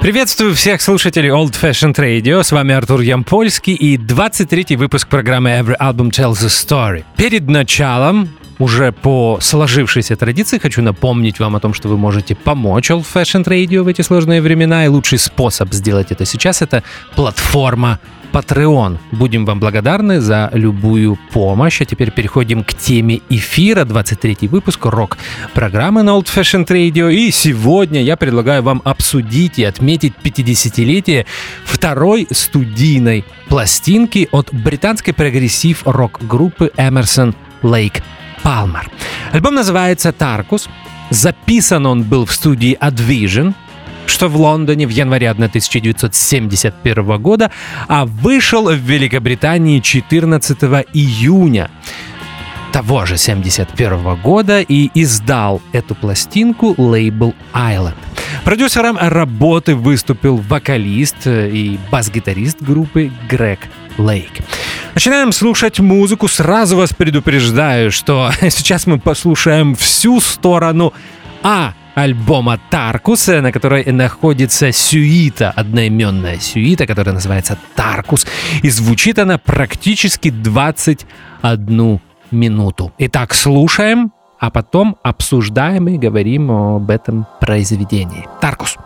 Приветствую всех слушателей Old Fashioned Radio. С вами Артур Ямпольский и 23-й выпуск программы Every Album Tells a Story. Перед началом уже по сложившейся традиции хочу напомнить вам о том, что вы можете помочь Old Fashioned Radio в эти сложные времена, и лучший способ сделать это сейчас — это платформа Patreon. Будем вам благодарны за любую помощь. А теперь переходим к теме эфира. 23 выпуск рок-программы на Old Fashioned Radio. И сегодня я предлагаю вам обсудить и отметить 50-летие второй студийной пластинки от британской прогрессив рок-группы Emerson Lake Palmer. Альбом называется «Таркус». Записан он был в студии Advision – что в Лондоне в январе 1971 года, а вышел в Великобритании 14 июня того же 71 года и издал эту пластинку лейбл Island. Продюсером работы выступил вокалист и бас-гитарист группы Грег Лейк. Начинаем слушать музыку. Сразу вас предупреждаю, что сейчас мы послушаем всю сторону А альбома Таркус, на которой находится сюита, одноименная сюита, которая называется Таркус. И звучит она практически 21 минуту. Итак, слушаем, а потом обсуждаем и говорим об этом произведении. Таркус.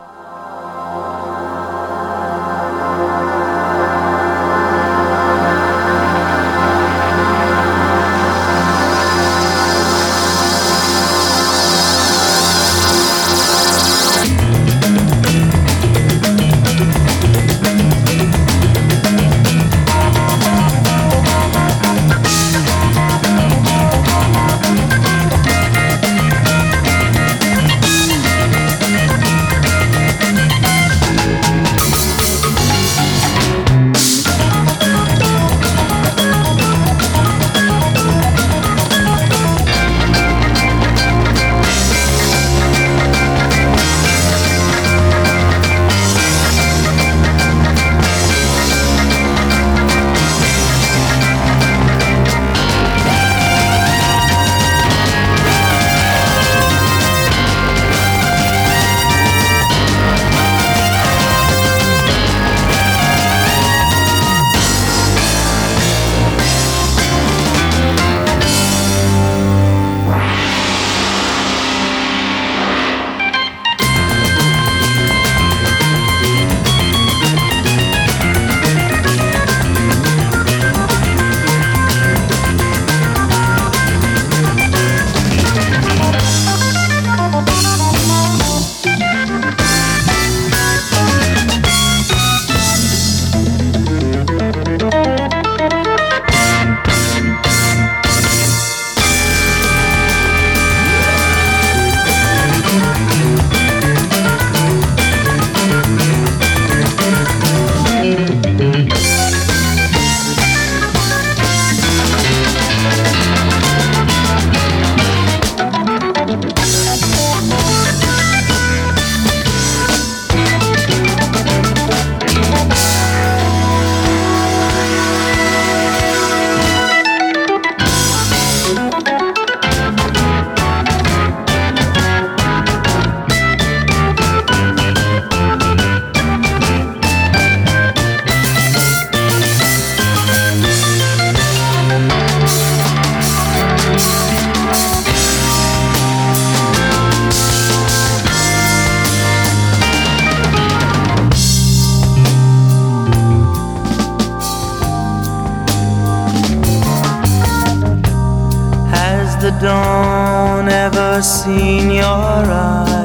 seen your eyes.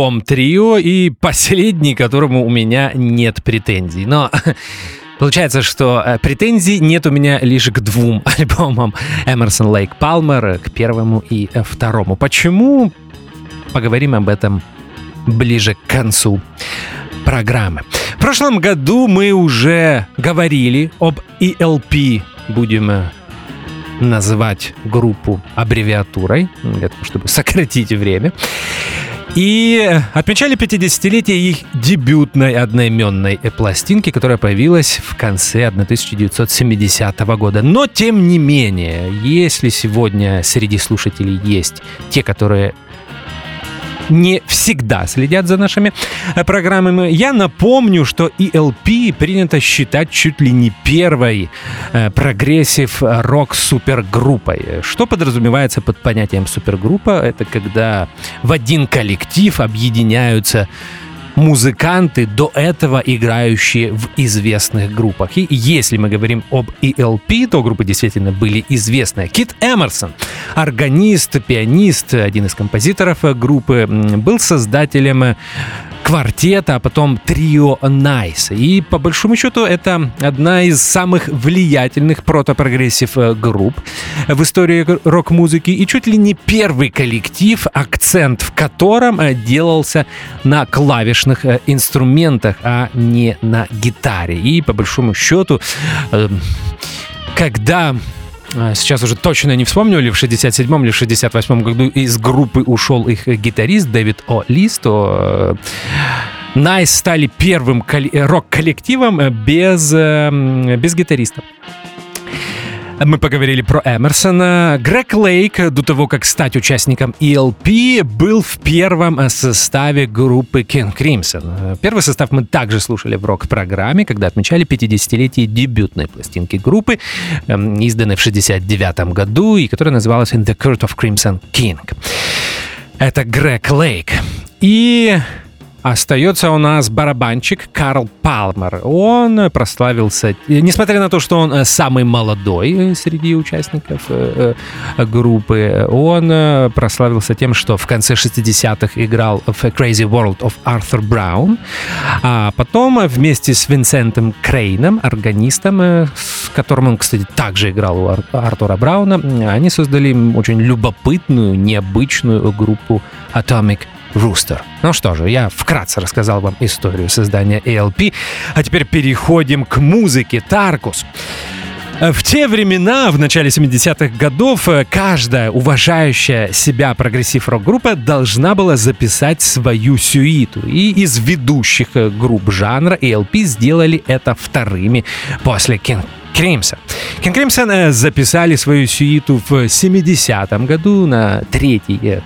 Альбом трио и последний, которому у меня нет претензий. Но Получается, что э, претензий нет у меня лишь к двум альбомам Эмерсон Лейк Палмер, к первому и э, второму. Почему? Поговорим об этом ближе к концу программы. В прошлом году мы уже говорили об ELP, будем э, называть группу аббревиатурой, для того, чтобы сократить время. И отмечали 50-летие их дебютной одноименной пластинки, которая появилась в конце 1970 года. Но, тем не менее, если сегодня среди слушателей есть те, которые не всегда следят за нашими э, программами. Я напомню, что ELP принято считать чуть ли не первой э, прогрессив рок супергруппой. Что подразумевается под понятием супергруппа? Это когда в один коллектив объединяются музыканты, до этого играющие в известных группах. И если мы говорим об ELP, то группы действительно были известные. Кит Эмерсон, органист, пианист, один из композиторов группы, был создателем квартета, а потом трио Nice. И по большому счету это одна из самых влиятельных протопрогрессив э, групп в истории рок-музыки и чуть ли не первый коллектив, акцент в котором э, делался на клавишных э, инструментах, а не на гитаре. И по большому счету, когда сейчас уже точно не вспомню, ли в 67-м или в 68-м году из группы ушел их гитарист Дэвид О'Лист, то Nice стали первым рок-коллективом э, без, э, без гитариста. Мы поговорили про Эмерсона. Грег Лейк, до того, как стать участником ELP, был в первом составе группы King Crimson. Первый состав мы также слушали в рок-программе, когда отмечали 50-летие дебютной пластинки группы, эм, изданной в 69 году, и которая называлась In the Court of Crimson King. Это Грег Лейк. И Остается у нас барабанщик Карл Палмер. Он прославился, несмотря на то, что он э, самый молодой среди участников э, э, группы, он прославился тем, что в конце 60-х играл в Crazy World of Arthur Brown, а потом вместе с Винсентом Крейном, органистом, с которым он, кстати, также играл у Артура Брауна, они создали очень любопытную, необычную группу Atomic Rooster. Ну что же, я вкратце рассказал вам историю создания ALP, а теперь переходим к музыке Таркус. В те времена, в начале 70-х годов, каждая уважающая себя прогрессив-рок-группа должна была записать свою сюиту. И из ведущих групп жанра ALP сделали это вторыми после King Crimson. King Crimson записали свою сюиту в 70-м году на третий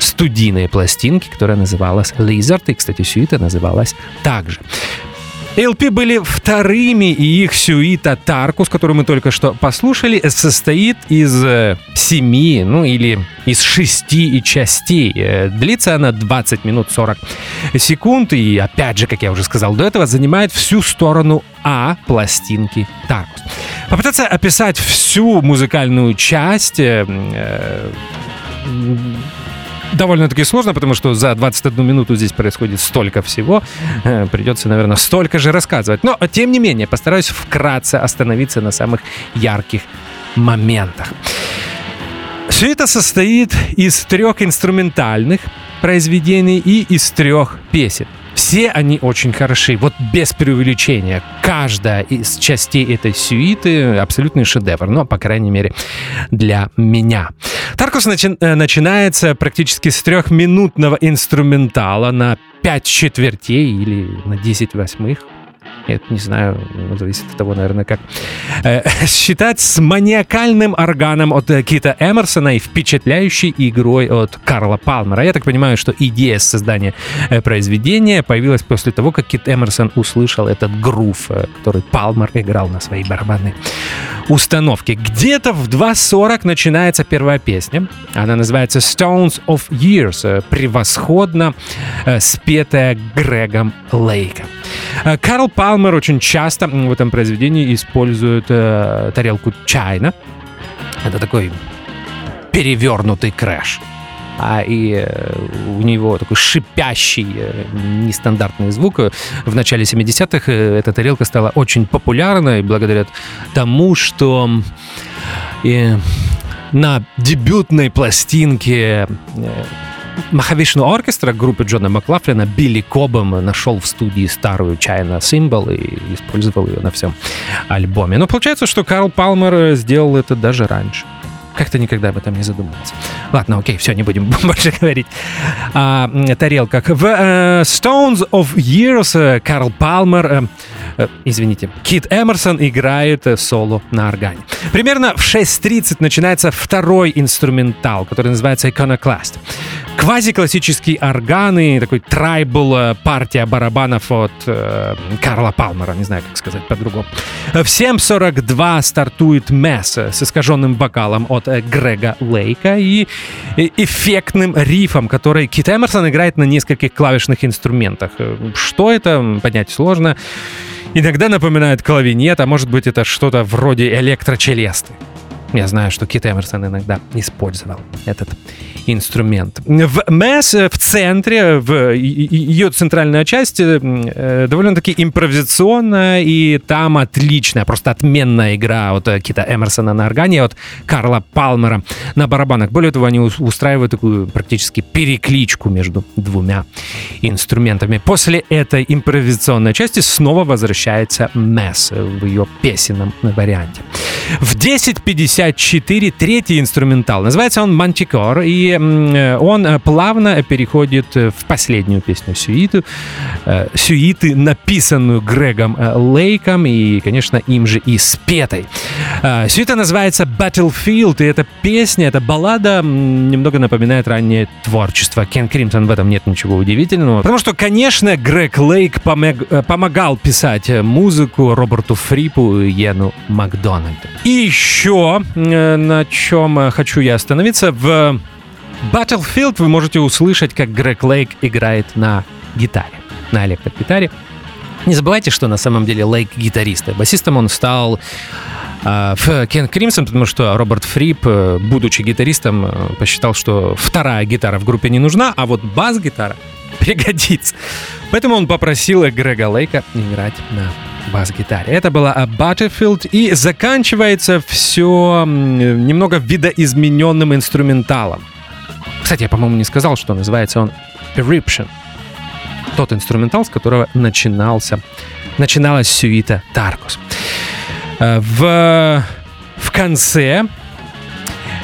студийной пластинки, которая называлась Lizard, и, кстати, сюита называлась также. LP были вторыми, и их сюита Таркус, которую мы только что послушали, состоит из э, семи, ну или из шести частей. Э, длится она 20 минут 40 секунд, и опять же, как я уже сказал до этого, занимает всю сторону А пластинки Таркус. Попытаться описать всю музыкальную часть э, довольно-таки сложно, потому что за 21 минуту здесь происходит столько всего. Э, придется, наверное, столько же рассказывать. Но, тем не менее, постараюсь вкратце остановиться на самых ярких моментах. Все это состоит из трех инструментальных произведений и из трех песен. Все они очень хороши, вот без преувеличения. Каждая из частей этой сюиты абсолютный шедевр, но, по крайней мере, для меня. Таркус начи- э, начинается практически с трехминутного инструментала на 5 четвертей или на 10 восьмых это не знаю, зависит от того, наверное, как э, считать с маниакальным органом от э, Кита Эмерсона и впечатляющей игрой от Карла Палмера. Я так понимаю, что идея создания э, произведения появилась после того, как Кит Эмерсон услышал этот грув, который Палмер играл на своей барабанной установке. Где-то в 2.40 начинается первая песня. Она называется Stones of Years, превосходно спетая Грегом Лейком. Карл Палмер очень часто в этом произведении использует э, тарелку чайна. Это такой перевернутый крэш. а и у него такой шипящий, нестандартный звук. В начале 70-х эта тарелка стала очень популярной благодаря тому, что и на дебютной пластинке Махавишну оркестра группы Джона Маклафлина Билли Кобом нашел в студии старую China Symbol и использовал ее на всем альбоме. Но получается, что Карл Палмер сделал это даже раньше. Как-то никогда об этом не задумывался. Ладно, окей, все, не будем больше говорить о тарелках. В uh, Stones of Years uh, Карл Палмер uh, Э, извините, Кит Эмерсон играет э, соло на органе. Примерно в 6.30 начинается второй инструментал, который называется Iconoclast. Квазиклассический орган и такой трайбл э, партия барабанов от э, Карла Палмера, не знаю, как сказать по-другому. В 7.42 стартует Месс с искаженным вокалом от Грега Лейка и эффектным рифом, который Кит Эмерсон играет на нескольких клавишных инструментах. Что это, понять сложно. Иногда напоминает клавинет, а может быть это что-то вроде электрочелесты. Я знаю, что Кит Эмерсон иногда использовал этот инструмент. В МЭС в центре, в ее центральная часть э, довольно-таки импровизационная, и там отличная, просто отменная игра от Кита Эмерсона на органе, от Карла Палмера на барабанах. Более того, они устраивают такую практически перекличку между двумя инструментами. После этой импровизационной части снова возвращается МЭС в ее песенном варианте. В 10.54 третий инструментал. Называется он «Мантикор», и он э, плавно переходит в последнюю песню сюиту, э, сюиты, написанную Грегом э, Лейком и, конечно, им же и спетой. Сюита называется «Battlefield», и эта песня, эта баллада немного напоминает раннее творчество Кен Кримсон, в этом нет ничего удивительного. Потому что, конечно, Грег Лейк помог, помогал писать музыку Роберту Фрипу и Йену Макдональду. И еще на чем хочу я остановиться, в Battlefield вы можете услышать, как Грег Лейк играет на гитаре, на электрогитаре. Не забывайте, что на самом деле Лейк гитарист. Басистом он стал э, в Кен Кримсон, потому что Роберт Фрип, э, будучи гитаристом, э, посчитал, что вторая гитара в группе не нужна, а вот бас-гитара пригодится. Поэтому он попросил Грега Лейка играть на бас-гитаре. Это была Battlefield, и заканчивается все немного видоизмененным инструменталом. Кстати, я, по-моему, не сказал, что называется он Eruption. Тот инструментал, с которого начинался, начиналась сюита Таркус. Э, в, в конце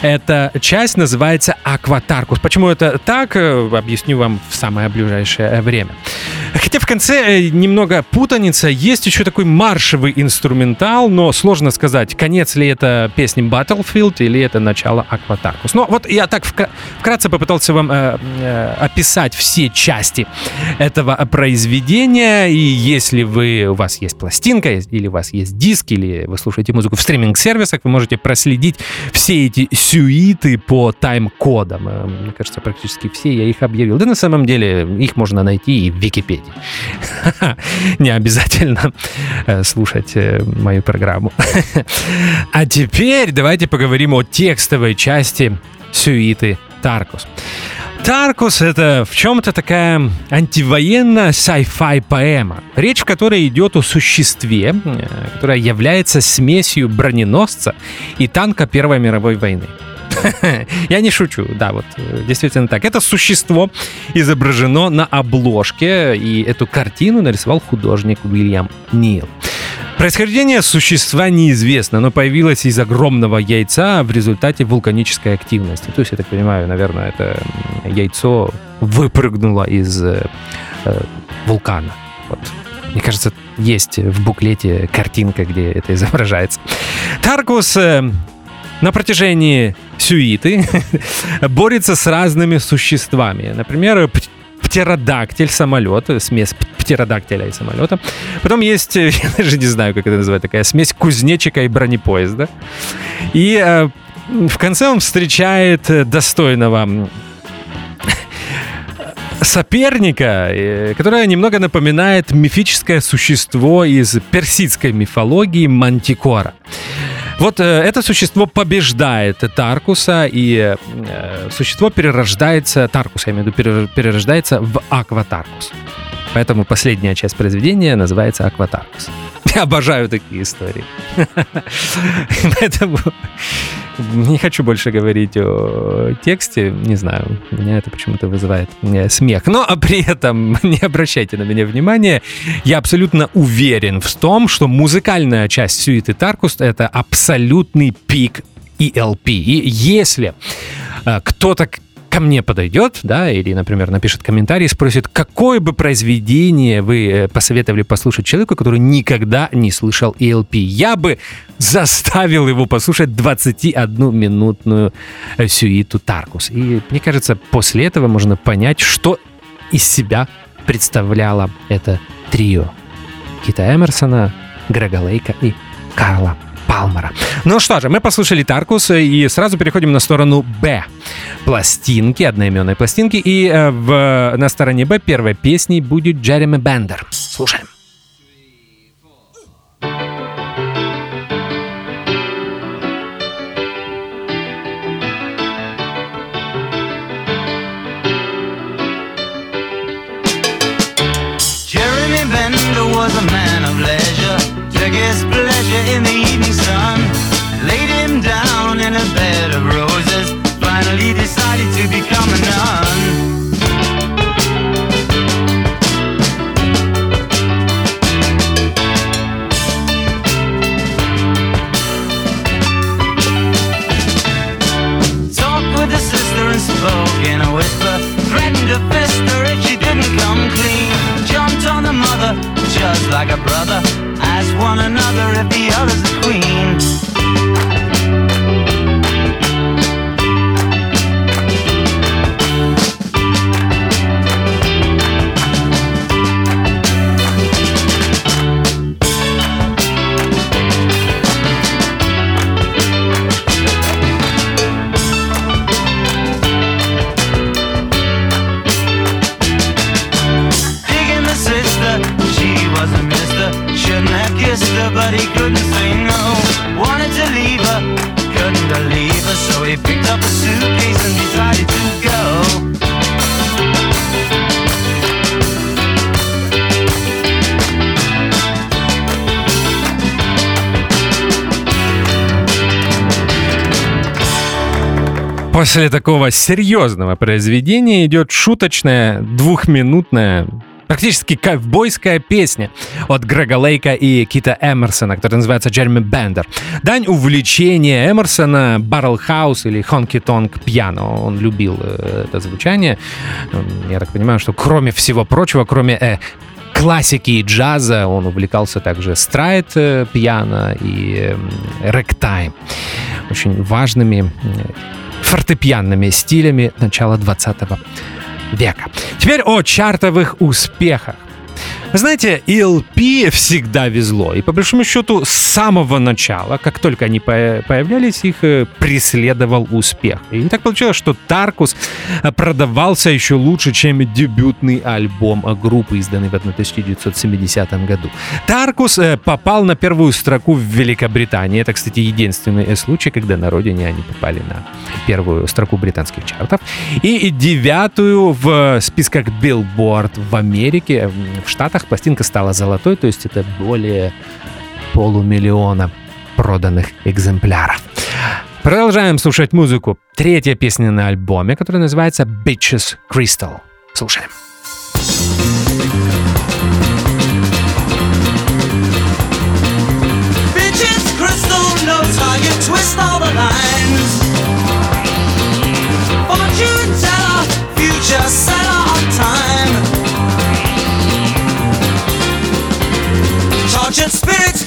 эта часть называется Акватаркус. Почему это так, э, объясню вам в самое ближайшее время. Хотя в конце э, немного путаница. Есть еще такой маршевый инструментал, но сложно сказать, конец ли это песни Battlefield или это начало Aquatarkus. Но вот я так вкратце попытался вам э, э, описать все части этого произведения. И если вы, у вас есть пластинка, или у вас есть диск, или вы слушаете музыку в стриминг-сервисах, вы можете проследить все эти сюиты по тайм-кодам. Э, мне кажется, практически все я их объявил. Да на самом деле их можно найти и в Википедии. Не обязательно э, слушать э, мою программу. А теперь давайте поговорим о текстовой части сюиты Таркус. Таркус — это в чем-то такая антивоенная sci-fi поэма, речь в которой идет о существе, э, которое является смесью броненосца и танка Первой мировой войны. Я не шучу, да, вот э, действительно так. Это существо изображено на обложке, и эту картину нарисовал художник Уильям Нил. Происхождение существа неизвестно, но появилось из огромного яйца в результате вулканической активности. То есть, я так понимаю, наверное, это яйцо выпрыгнуло из э, э, вулкана. Вот. Мне кажется, есть в буклете картинка, где это изображается. Таркус э, на протяжении сюиты борется с разными существами. Например, птеродактиль самолет, смесь птеродактиля и самолета. Потом есть, я даже не знаю, как это называть, такая смесь кузнечика и бронепоезда. И э, в конце он встречает достойного соперника, э, которое немного напоминает мифическое существо из персидской мифологии Мантикора. Вот э, это существо побеждает Таркуса, и э, существо перерождается, Таркус, я имею в виду, перерождается в Акватаркус. Поэтому последняя часть произведения называется Акватаркус. Я обожаю такие истории. Поэтому не хочу больше говорить о тексте. Не знаю, меня это почему-то вызывает э, смех. Но а при этом не обращайте на меня внимания. Я абсолютно уверен в том, что музыкальная часть сюиты Таркуст — это абсолютный пик ELP. И если э, кто-то ко мне подойдет, да, или, например, напишет комментарий спросит, какое бы произведение вы э, посоветовали послушать человеку, который никогда не слышал ELP. Я бы заставил его послушать 21-минутную э, сюиту Таркус. И мне кажется, после этого можно понять, что из себя представляло это трио. Кита Эмерсона, Грега Лейка и Карла Палмера. Ну что же, мы послушали Таркус и сразу переходим на сторону Б. Пластинки, одноименной пластинки. И э, в, на стороне Б первой песней будет Джереми Бендер. Слушаем. Decided to become a nun. Talk with the sister and spoke in a whisper, threatened to fist her if she didn't come clean. Jumped on the mother, just like a brother. Ask one another if the other's a queen. But he couldn't say no. Wanted to leave her, couldn't believe her, so he picked up a suitcase and decided to go. После такого серьезного произведения идет шуточная двухминутная практически ковбойская песня от Грега Лейка и Кита Эмерсона, которая называется «Джереми Бендер». Дань увлечения Эмерсона Баррел Хаус или Хонки Тонг Пьяно. Он любил э, это звучание. Я так понимаю, что кроме всего прочего, кроме э, классики и джаза, он увлекался также страйт э, пьяно и э. Очень важными э, фортепианными стилями начала 20 века. Теперь о чартовых успехах. Вы знаете, ELP всегда везло. И по большому счету с самого начала, как только они появлялись, их э, преследовал успех. И так получилось, что Таркус э, продавался еще лучше, чем дебютный альбом группы, изданный в 1970 году. Таркус э, попал на первую строку в Великобритании. Это, кстати, единственный случай, когда на родине они попали на первую строку британских чартов. И девятую в списках Billboard в Америке, в Штатах Штатах пластинка стала золотой, то есть это более полумиллиона проданных экземпляров. Продолжаем слушать музыку. Третья песня на альбоме, которая называется Bitches Crystal. Слушаем. Bitches Crystal and spirits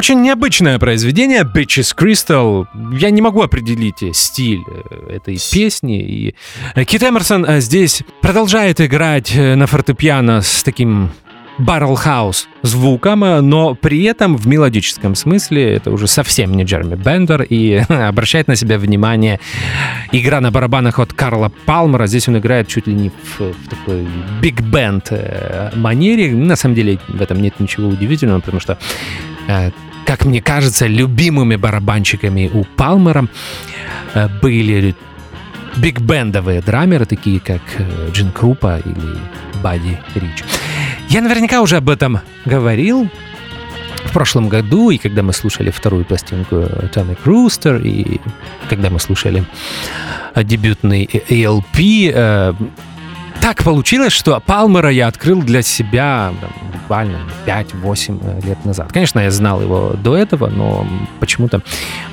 Очень необычное произведение Bitches Crystal. Я не могу определить стиль э, этой песни. И э, Кит Эмерсон э, здесь продолжает играть на фортепиано с таким баррел-хаус звуком, но при этом в мелодическом смысле это уже совсем не Джерми Бендер и обращает на себя внимание игра на барабанах от Карла Палмера. Здесь он играет чуть ли не в, в такой биг-бенд манере. На самом деле в этом нет ничего удивительного, потому что как мне кажется, любимыми барабанщиками у Палмера были биг-бендовые драмеры, такие как Джин Крупа или Бадди Рич. Я наверняка уже об этом говорил в прошлом году, и когда мы слушали вторую пластинку Томми Крустер, и когда мы слушали дебютный ELP, так получилось, что Палмера я открыл для себя там, буквально 5-8 лет назад. Конечно, я знал его до этого, но почему-то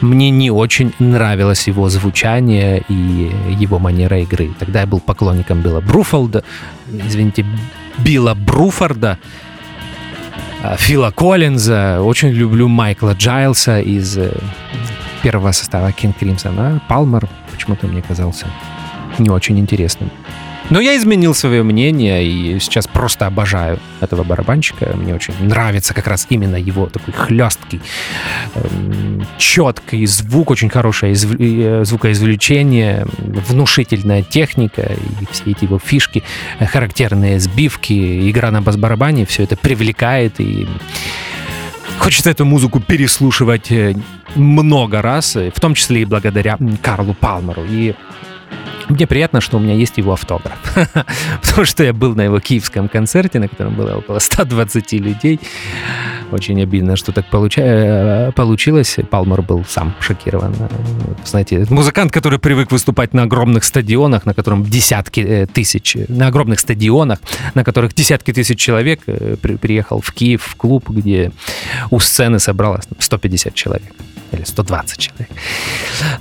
мне не очень нравилось его звучание и его манера игры. Тогда я был поклонником Билла Бруфолда, извините, Билла Бруфорда, а, Фила Коллинза, очень люблю Майкла Джайлса из э, первого состава King Crimson, а Палмер почему-то мне казался не очень интересным. Но я изменил свое мнение и сейчас просто обожаю этого барабанщика. Мне очень нравится как раз именно его такой хлесткий, эм, четкий звук, очень хорошее э, звукоизвлечение, внушительная техника и все эти его фишки, э, характерные сбивки, игра на бас-барабане, все это привлекает и Хочется эту музыку переслушивать э, много раз, в том числе и благодаря Карлу Палмеру. И мне приятно, что у меня есть его автограф. Потому что я был на его киевском концерте, на котором было около 120 людей. Очень обидно, что так получа... Э, получилось. Палмер был сам шокирован. Знаете, музыкант, который привык выступать на огромных стадионах, на котором десятки э, тысяч, на огромных стадионах, на которых десятки тысяч человек, э, приехал в Киев в клуб, где у сцены собралось 150 человек или 120 человек.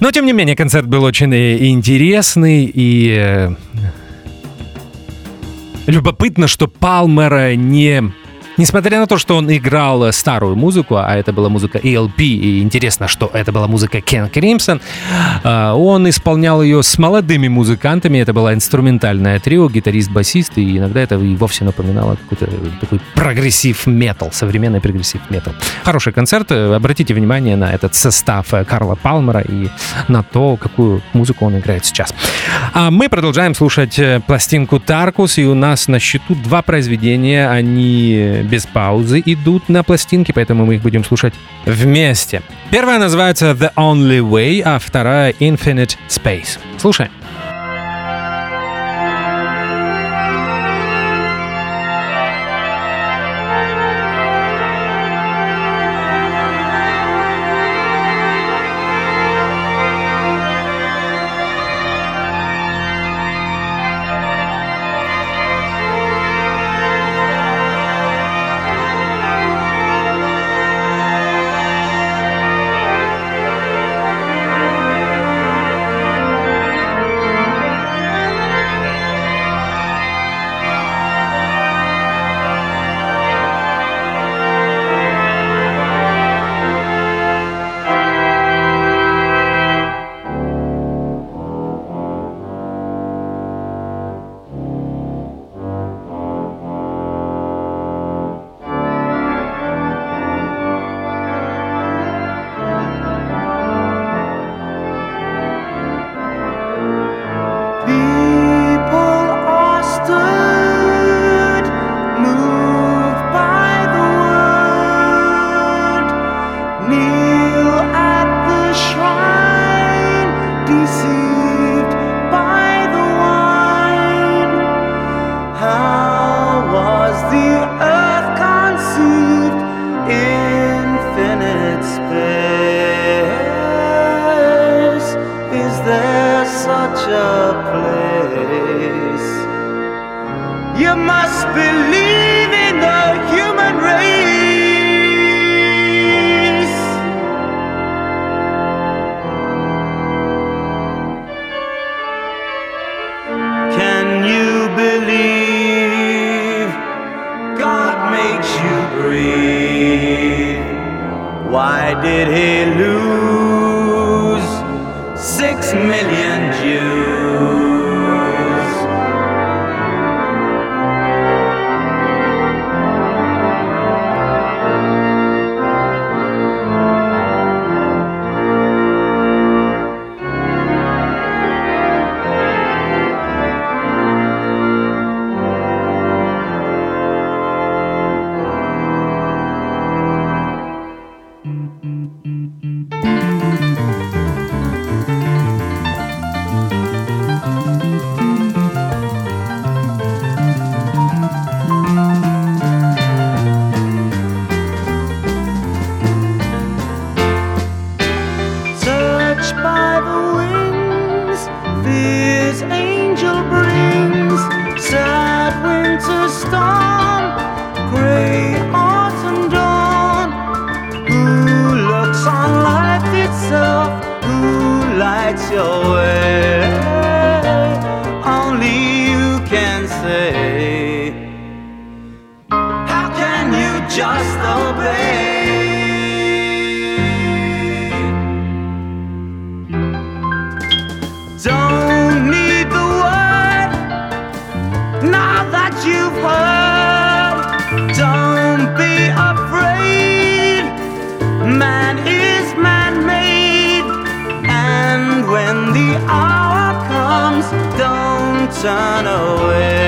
Но, тем не менее, концерт был очень интересный и э, любопытно, что Палмер не Несмотря на то, что он играл старую музыку, а это была музыка ELP, и интересно, что это была музыка Кен Кримсон, а, он исполнял ее с молодыми музыкантами, это была инструментальная трио, гитарист-басист, и иногда это и вовсе напоминало какой-то такой прогрессив метал, современный прогрессив метал. Хороший концерт, обратите внимание на этот состав Карла Палмера и на то, какую музыку он играет сейчас. А мы продолжаем слушать пластинку Таркус, и у нас на счету два произведения, они без паузы идут на пластинке, поэтому мы их будем слушать вместе. Первая называется The Only Way, а вторая Infinite Space. Слушаем. Turn away.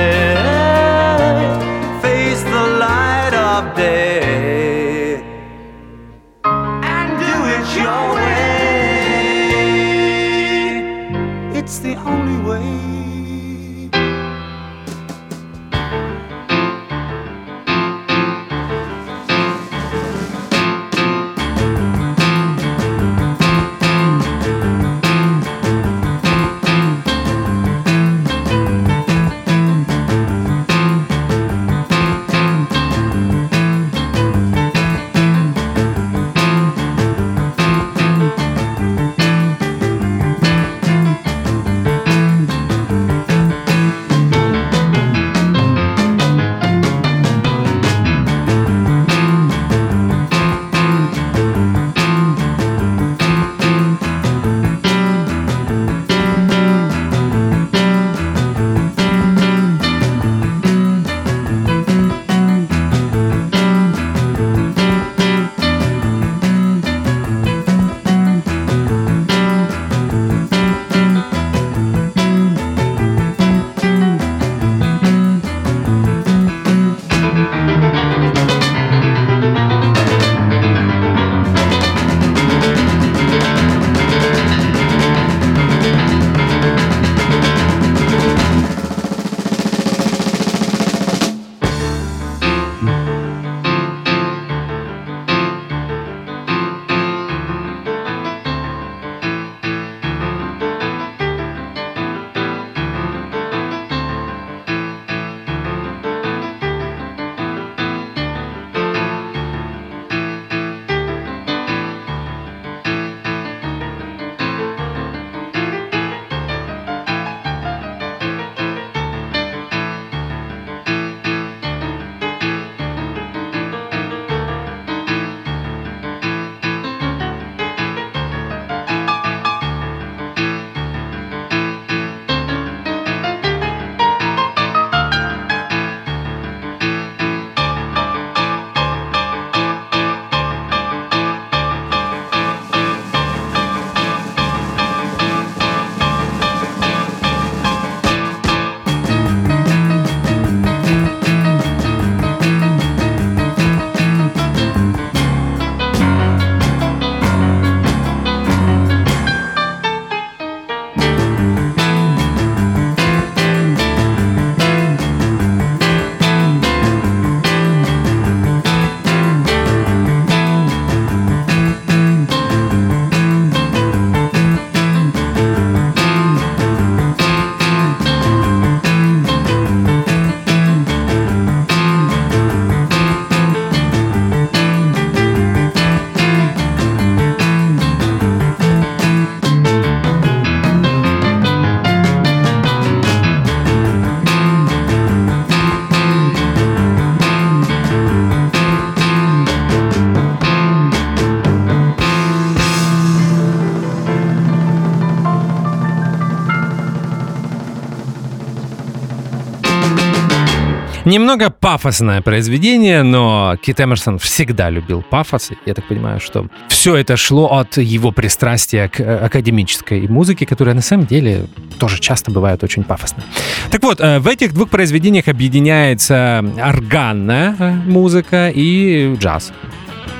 Немного пафосное произведение, но Кит Эмерсон всегда любил пафос. Я так понимаю, что все это шло от его пристрастия к э, академической музыке, которая на самом деле тоже часто бывает очень пафосной. Так вот, э, в этих двух произведениях объединяется органная э, музыка и джаз.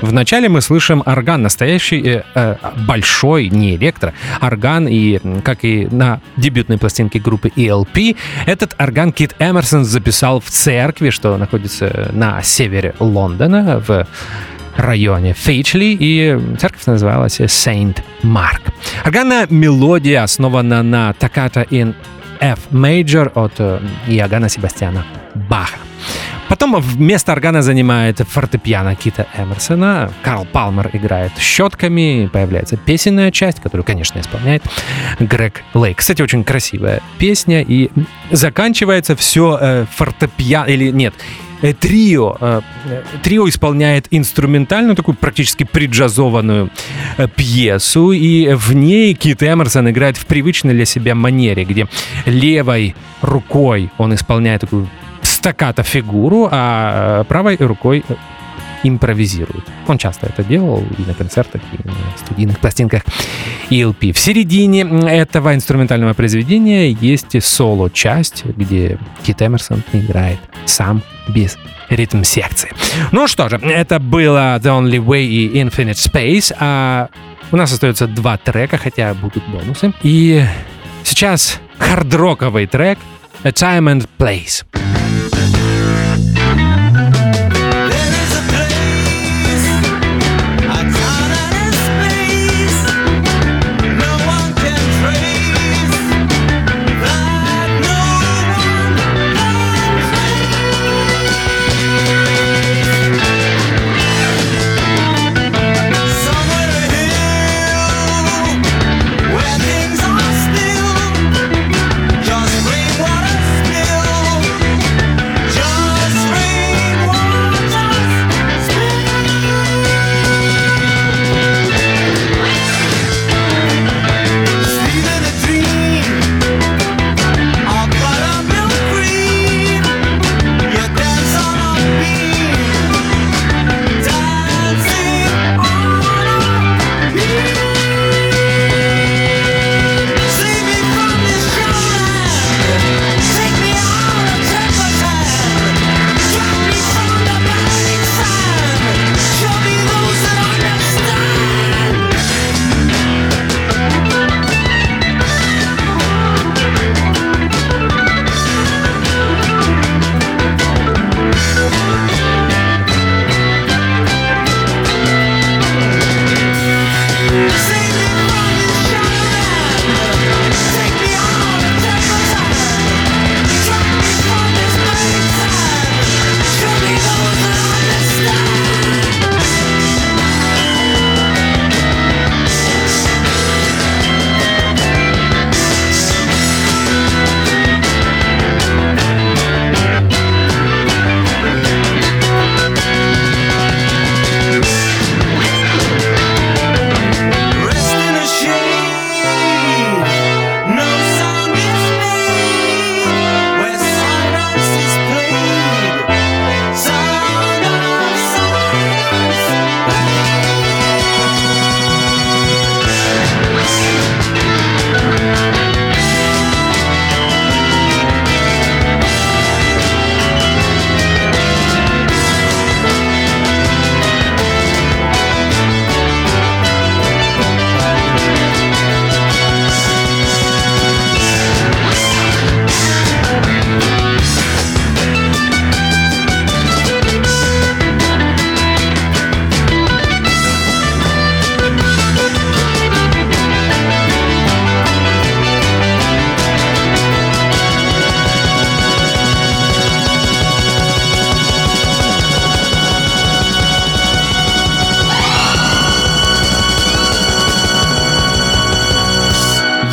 Вначале мы слышим орган, настоящий э, э, большой, не электро, орган, и как и на дебютной пластинке группы ELP, этот орган Кит Эмерсон записал в церкви, что находится на севере Лондона, в районе Фейчли, и церковь называлась Saint Mark. Органная мелодия основана на Toccata in F Major от э, Иоганна Себастьяна Баха. Потом вместо органа занимает фортепиано Кита Эмерсона. Карл Палмер играет щетками. Появляется песенная часть, которую, конечно, исполняет Грег Лейк. Кстати, очень красивая песня. И заканчивается все э, фортепиано... Или нет, э, трио. Э, трио исполняет инструментальную, такую практически приджазованную э, пьесу, и в ней Кит Эмерсон играет в привычной для себя манере, где левой рукой он исполняет такую стаката фигуру, а э, правой рукой э, импровизирует. Он часто это делал и на концертах, и на студийных пластинках. ELP. В середине этого инструментального произведения есть соло-часть, где Кит Эмерсон играет сам без ритм-секции. Ну что же, это было The Only Way и Infinite Space, а у нас остается два трека, хотя будут бонусы. И сейчас хардроковый трек A Time and Place.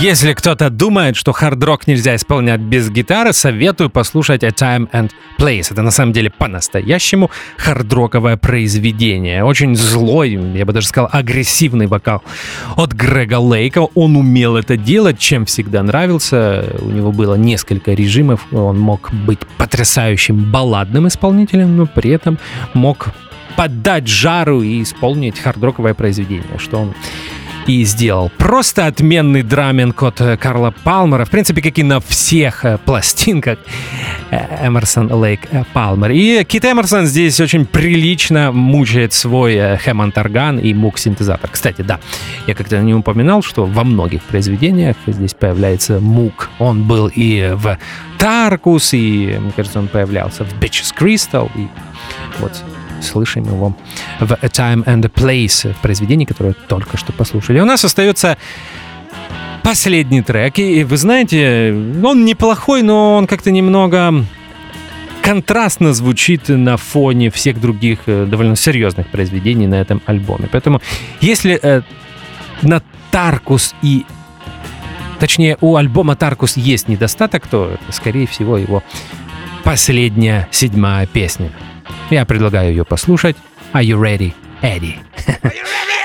Если кто-то думает, что хард-рок нельзя исполнять без гитары, советую послушать A Time and Place. Это на самом деле по-настоящему хард-роковое произведение. Очень злой, я бы даже сказал, агрессивный вокал от Грега Лейка. Он умел это делать, чем всегда нравился. У него было несколько режимов. Он мог быть потрясающим балладным исполнителем, но при этом мог поддать жару и исполнить хард-роковое произведение, что он и сделал. Просто отменный драмен от э, Карла Палмера, в принципе, как и на всех э, пластинках э, Эмерсон Лейк Палмер. И Кит Эмерсон здесь очень прилично мучает свой Хэммонд орган и мук-синтезатор. Кстати, да, я как-то не упоминал, что во многих произведениях здесь появляется мук. Он был и в Таркус, и, мне кажется, он появлялся в Bitches Crystal, и вот слышим его в A Time and a Place, в произведении, которое только что послушали. У нас остается последний трек, и вы знаете, он неплохой, но он как-то немного контрастно звучит на фоне всех других э, довольно серьезных произведений на этом альбоме. Поэтому если э, на Таркус и точнее у альбома Таркус есть недостаток, то скорее всего, его последняя седьмая песня. Я предлагаю ее послушать. Are you ready, Eddie? Are you ready?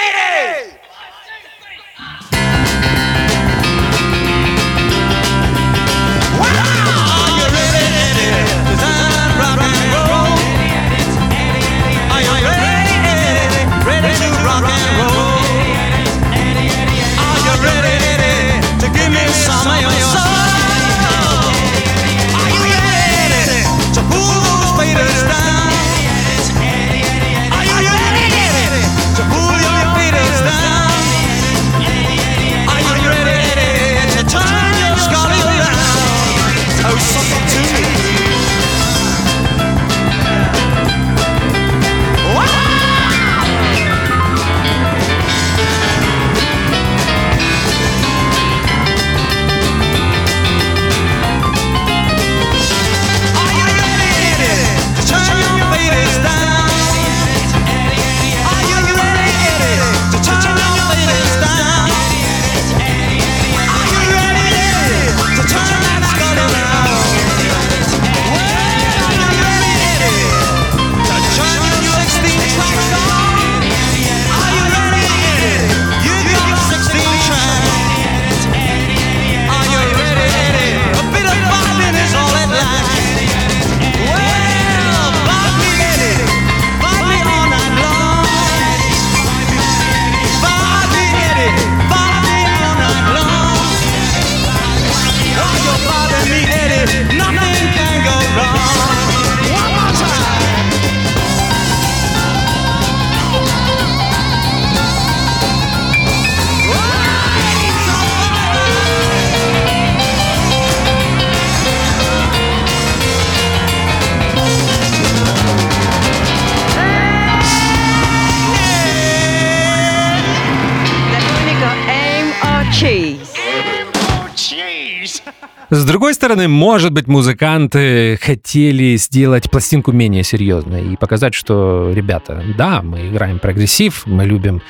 Стороны, может быть, музыканты хотели сделать пластинку менее серьезной и показать, что, ребята, да, мы играем прогрессив, мы любим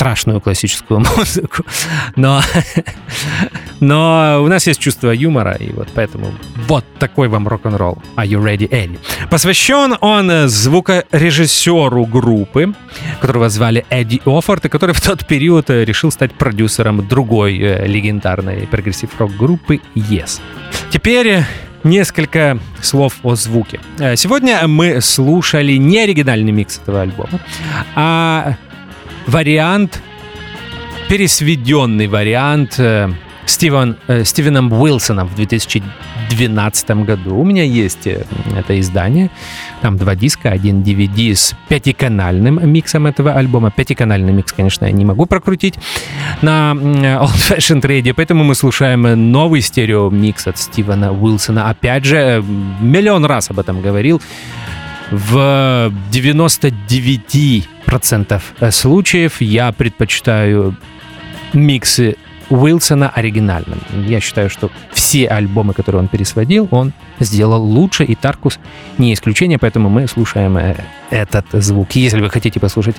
страшную классическую музыку, но, но у нас есть чувство юмора, и вот поэтому вот такой вам рок-н-ролл. Are you ready, Eddie? Посвящен он звукорежиссеру группы, которого звали Эдди Оффорд, и который в тот период решил стать продюсером другой э, легендарной прогрессив-рок группы Yes. Теперь несколько слов о звуке. Э, сегодня мы слушали не оригинальный микс этого альбома, а вариант, пересведенный вариант э, Стивен, э, Стивеном Уилсоном в 2012 году. У меня есть э, это издание. Там два диска, один DVD с пятиканальным миксом этого альбома. Пятиканальный микс, конечно, я не могу прокрутить на Old Fashioned Radio, поэтому мы слушаем новый стереомикс от Стивена Уилсона. Опять же, миллион раз об этом говорил. В 99% случаев. Я предпочитаю миксы Уилсона оригинальным. Я считаю, что все альбомы, которые он пересводил, он сделал лучше, и Таркус не исключение, поэтому мы слушаем э, этот звук. Если вы хотите послушать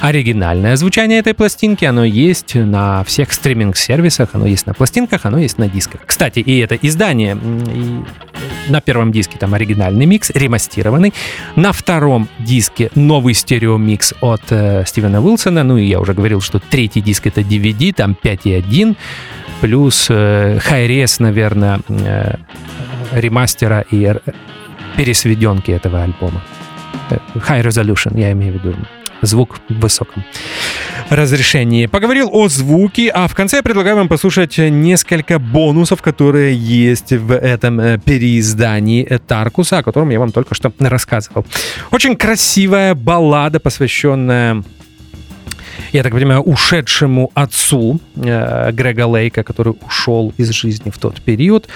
оригинальное звучание этой пластинки, оно есть на всех стриминг-сервисах, оно есть на пластинках, оно есть на дисках. Кстати, и это издание, и на первом диске там оригинальный микс, ремастированный, на втором диске новый стереомикс от э, Стивена Уилсона, ну и я уже говорил, что третий диск это DVD, там 5.1, плюс э, Хайрес, наверное, э, ремастера и пересведенки этого альбома. Э, high Resolution, я имею в виду звук в высоком разрешении. Поговорил о звуке, а в конце я предлагаю вам послушать несколько бонусов, которые есть в этом э, переиздании Таркуса, о котором я вам только что рассказывал. Очень красивая баллада, посвященная я так понимаю, ушедшему отцу э, Грега Лейка, который ушел из жизни в тот период.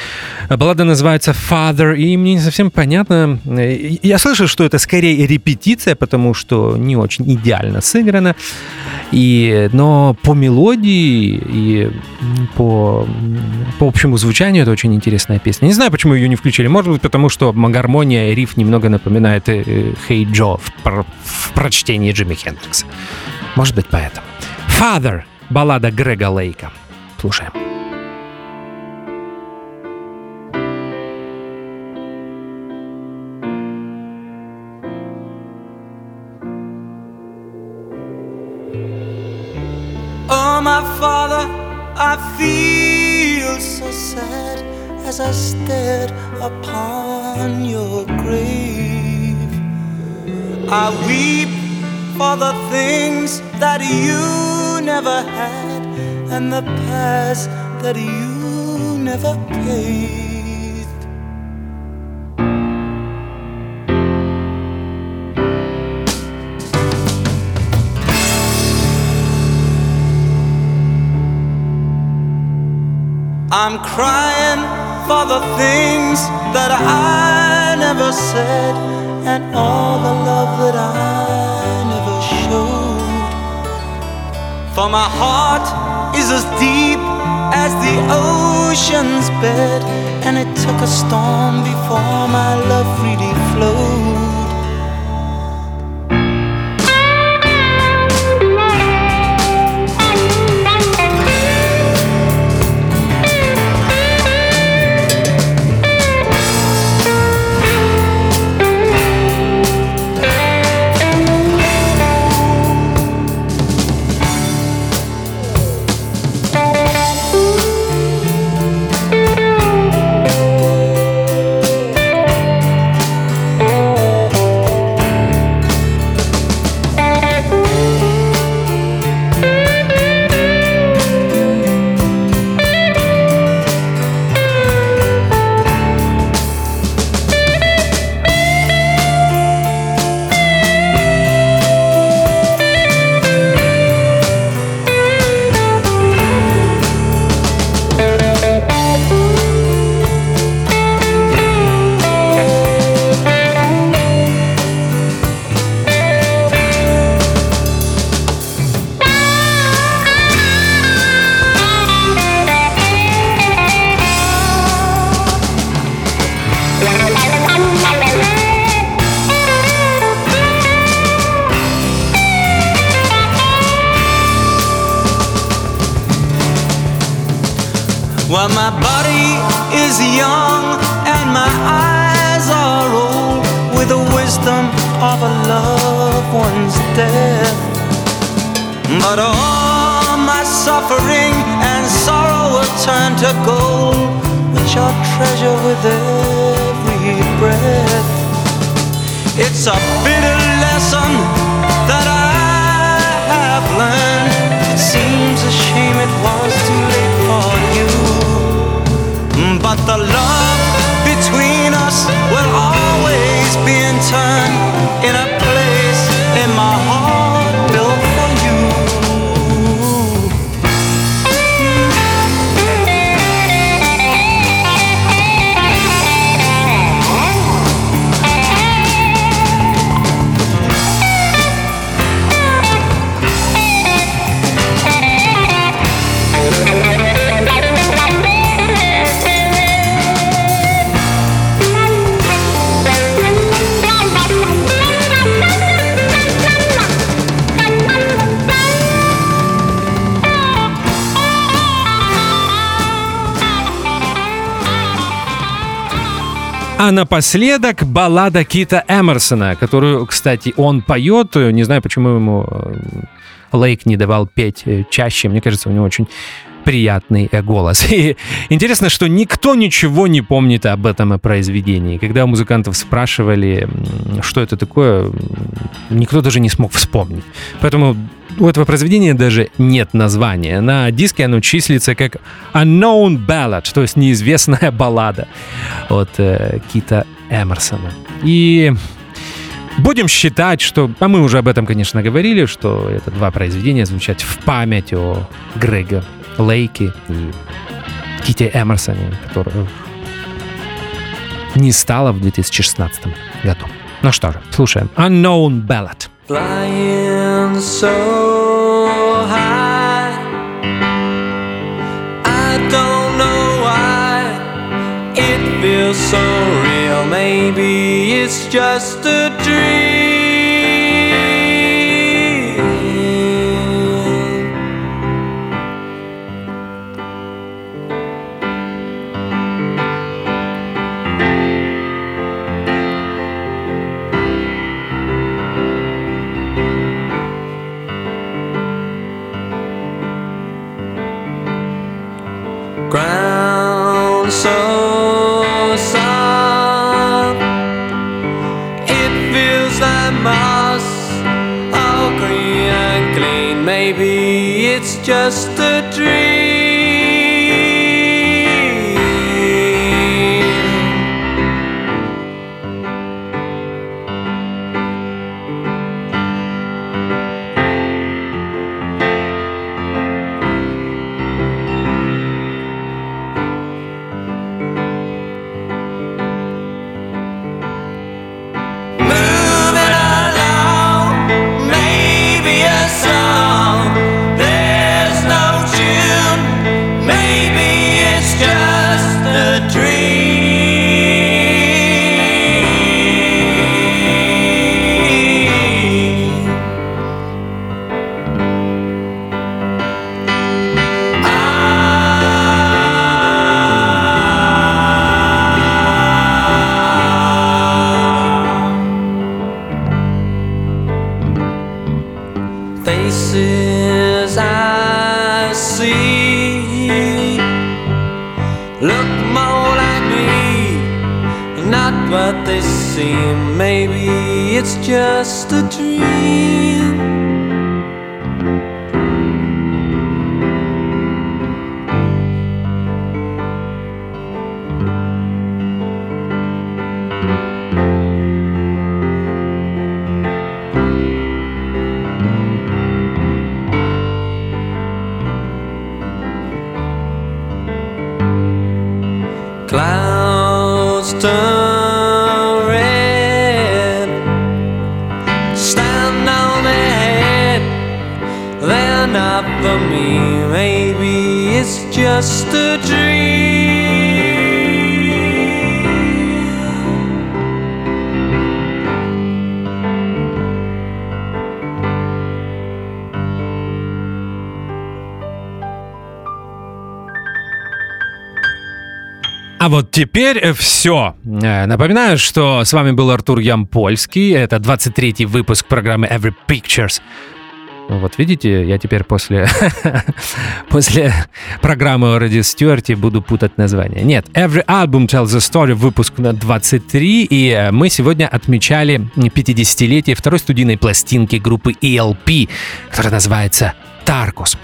Баллада называется Father, и мне не совсем понятно. Э, я слышал, что это скорее репетиция, потому что не очень идеально сыграно. И, но по мелодии и по, по общему звучанию это очень интересная песня. Не знаю, почему ее не включили. Может быть, потому что гармония и риф немного напоминает э, «Hey Joe» в, в прочтении Джимми Хендрикса. Может быть, поэтому. Father, баллада Грега Лейка. Слушаем. Oh, my father, I feel so sad as I stared upon your grave. I weep for the things that you never had and the past that you never paid. I'm crying for the things that I never said and all the love that I for my heart is as deep as the ocean's bed, and it took a storm before my love freely flowed. Is young and my eyes are old with the wisdom of a loved one's death. But all my suffering and sorrow will turn to gold, which I treasure with every breath. It's a bitter lesson that I the love between us will always be in turn in a А напоследок баллада Кита Эмерсона, которую, кстати, он поет. Не знаю, почему ему э, Лейк не давал петь э, чаще. Мне кажется, у него очень приятный э, голос. И интересно, что никто ничего не помнит об этом произведении. Когда у музыкантов спрашивали, что это такое, никто даже не смог вспомнить. Поэтому у этого произведения даже нет названия. На диске оно числится как Unknown Ballad, то есть неизвестная баллада от э, Кита Эмерсона. И Будем считать, что, а мы уже об этом, конечно, говорили, что это два произведения звучат в память о Греге Лейке и Ките Эмерсоне, которого не стало в 2016 году. Ну что же, слушаем Unknown Ballad. Flying so high, I don't know why it feels so real. Maybe it's just a dream. Look more like me, not what they seem. Maybe it's just a dream. Теперь все. Напоминаю, что с вами был Артур Ямпольский. Это 23-й выпуск программы Every Pictures. Вот видите, я теперь после, после программы о Ради Стюарте буду путать название. Нет, Every Album Tells a Story, выпуск на 23, и э, мы сегодня отмечали 50-летие второй студийной пластинки группы ELP, которая называется Tarkus.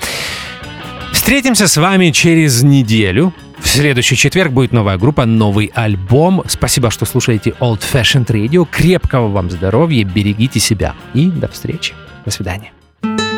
Встретимся с вами через неделю. В следующий четверг будет новая группа, новый альбом. Спасибо, что слушаете Old Fashioned Radio. Крепкого вам здоровья, берегите себя и до встречи. До свидания.